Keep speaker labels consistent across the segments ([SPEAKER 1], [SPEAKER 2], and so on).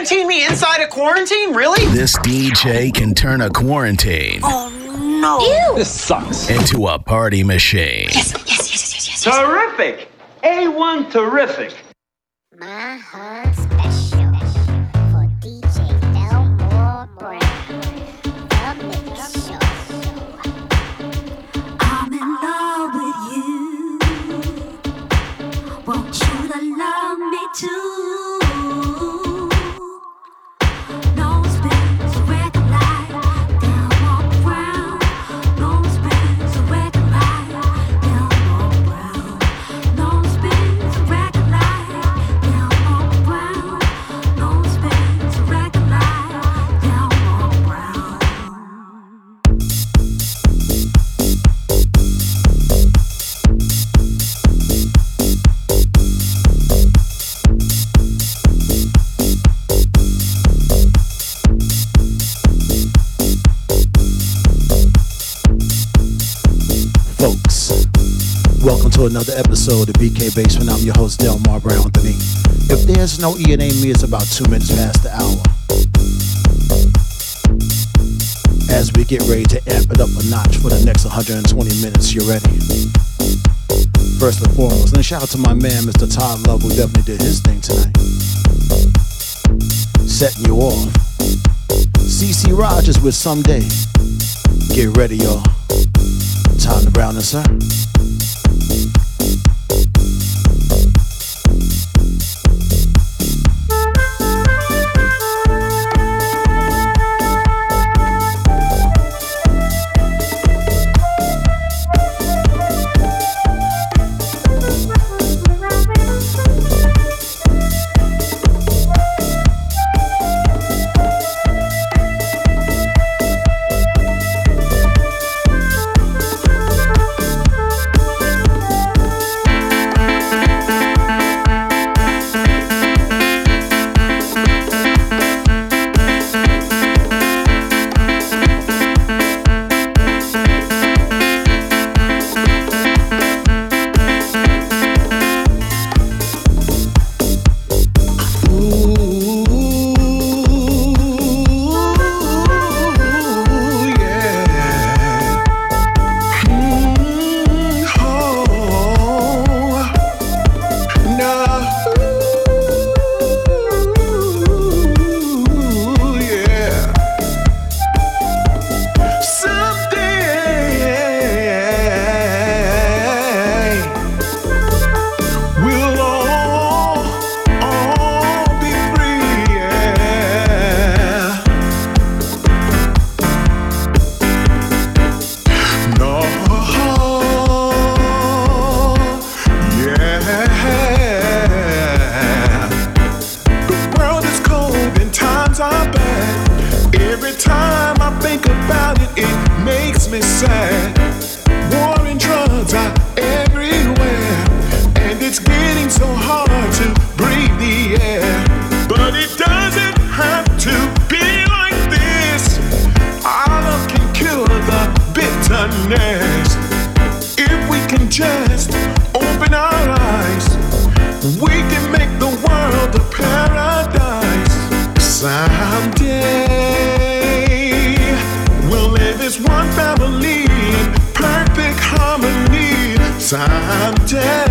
[SPEAKER 1] quarantine me inside a quarantine? Really?
[SPEAKER 2] This DJ can turn a quarantine
[SPEAKER 1] Oh no.
[SPEAKER 3] Ew.
[SPEAKER 4] This sucks.
[SPEAKER 2] into a party machine.
[SPEAKER 3] Yes, yes, yes, yes, yes, yes.
[SPEAKER 5] Terrific! A1 terrific!
[SPEAKER 6] My heart
[SPEAKER 7] another episode of BK Basement. I'm your host, Delmar Brown Anthony. If there's no E and A me, it's about two minutes past the hour. As we get ready to amp it up a notch for the next 120 minutes, you ready? First and foremost, and shout out to my man, Mr. Todd Love, who definitely did his thing tonight. Setting you off. CeCe Rogers with Someday. Get ready, y'all. Time to brown and sir.
[SPEAKER 8] Harmony.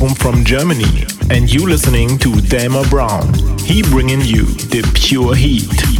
[SPEAKER 3] Is
[SPEAKER 9] from Germany, and you listening to Delmar Brown. He bringing you the pure heat.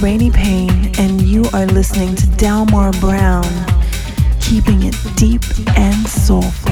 [SPEAKER 10] Rainy Payne, and you are listening to Delmar Brown, keeping it deep and soulful.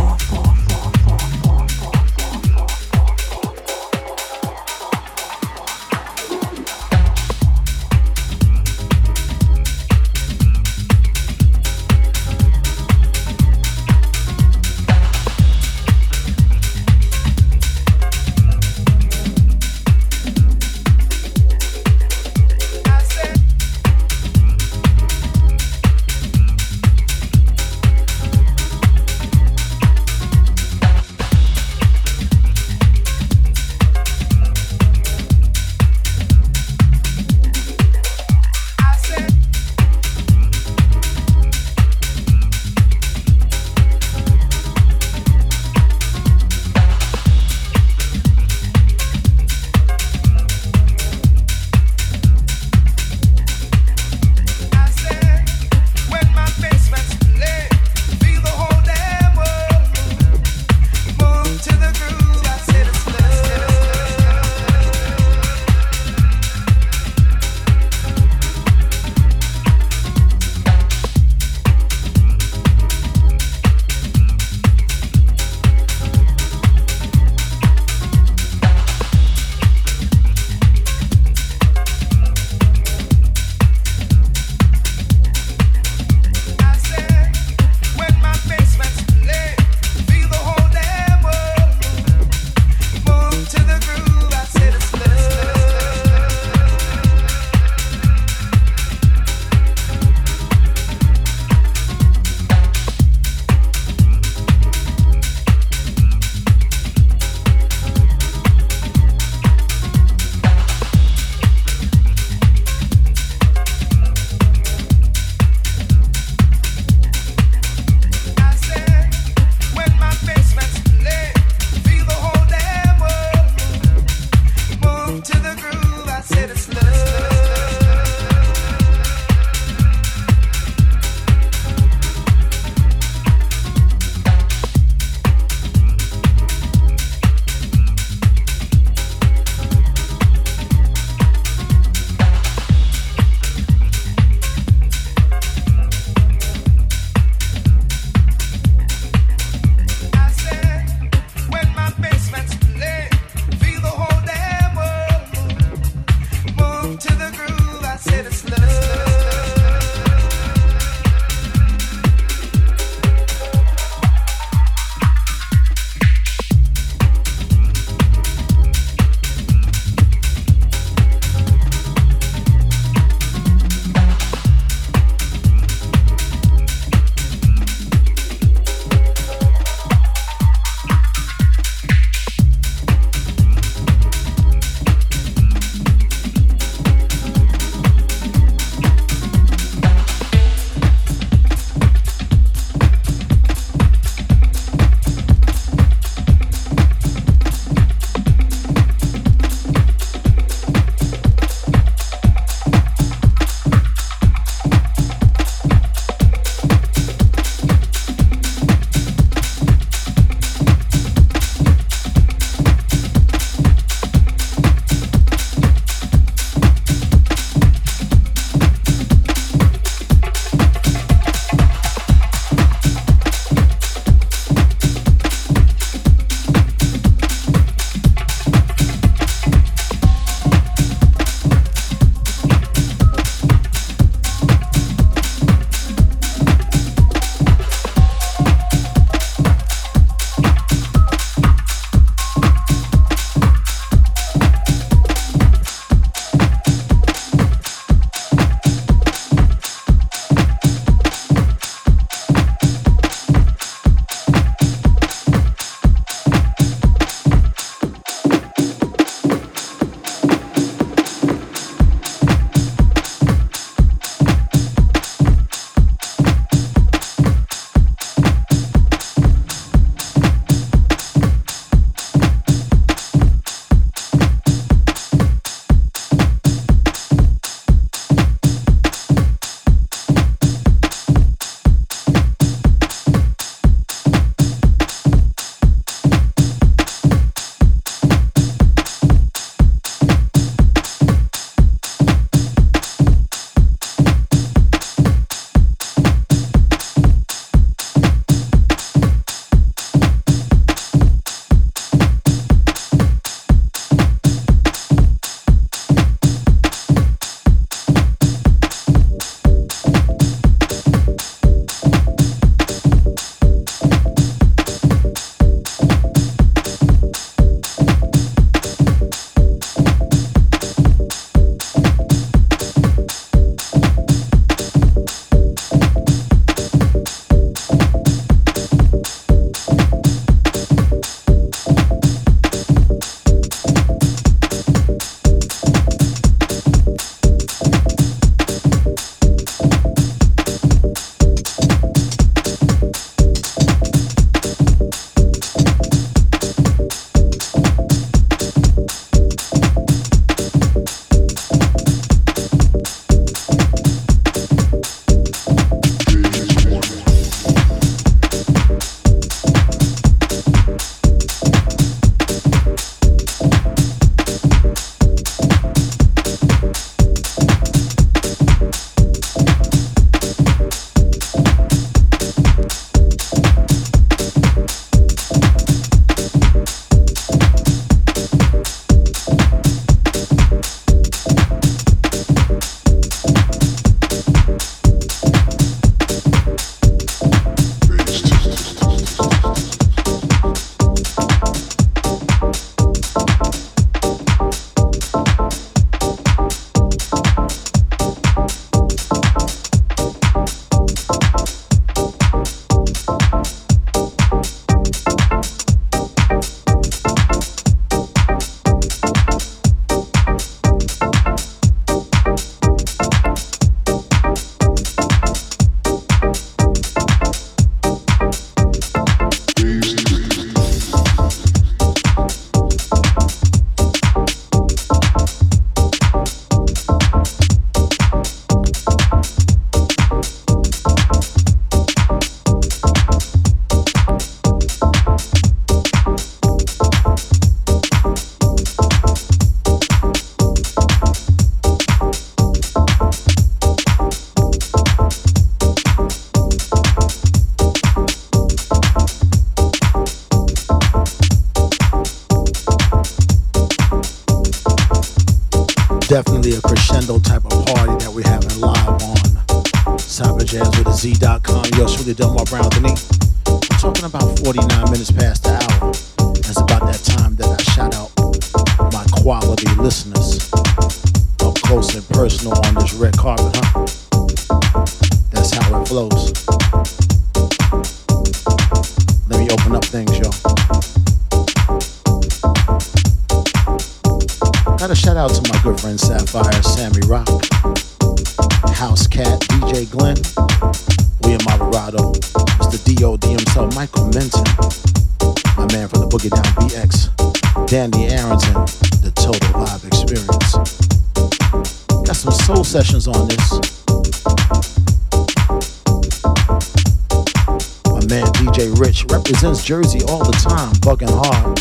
[SPEAKER 11] Jersey all the time, bugging hard.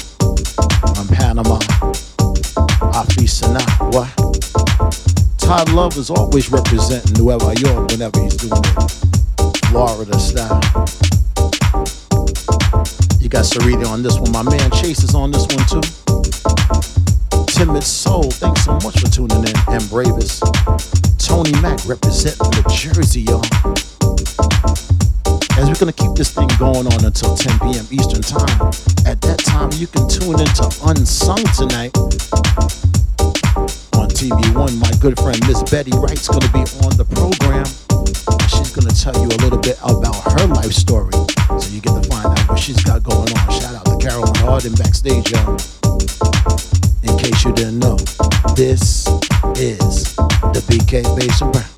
[SPEAKER 11] I'm Panama. Afi Sana, what? Todd Love is always representing Nueva York whenever he's doing it. Florida style. You got Sarita on this one. My man Chase is on this one too. Timid Soul, thanks so much for tuning in. And Bravest. Tony Mack representing the Jersey, y'all. As we're gonna keep this thing going on until 10 p.m. Eastern Time. At that time, you can tune into Unsung tonight on TV One. My good friend Miss Betty Wright's gonna be on the program. She's gonna tell you a little bit about her life story, so you get to find out what she's got going on. Shout out to Carolyn Harden backstage, y'all. In case you didn't know, this is the BK Bass and Brown.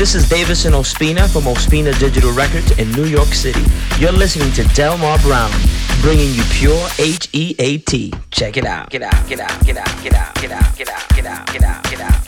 [SPEAKER 12] This is Davidson Ospina from Ospina Digital Records in New York City. You're listening to Delmar Brown, bringing you pure H-E-A-T. Check it out. Get out, get out, get out, get out, get out, get out, get out, get out, get out, get out,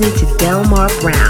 [SPEAKER 6] listening to Delmar Brown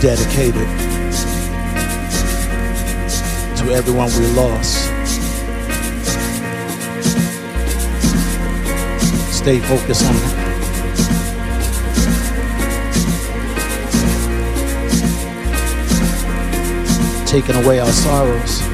[SPEAKER 11] dedicated to everyone we lost. Stay focused on taking away our sorrows.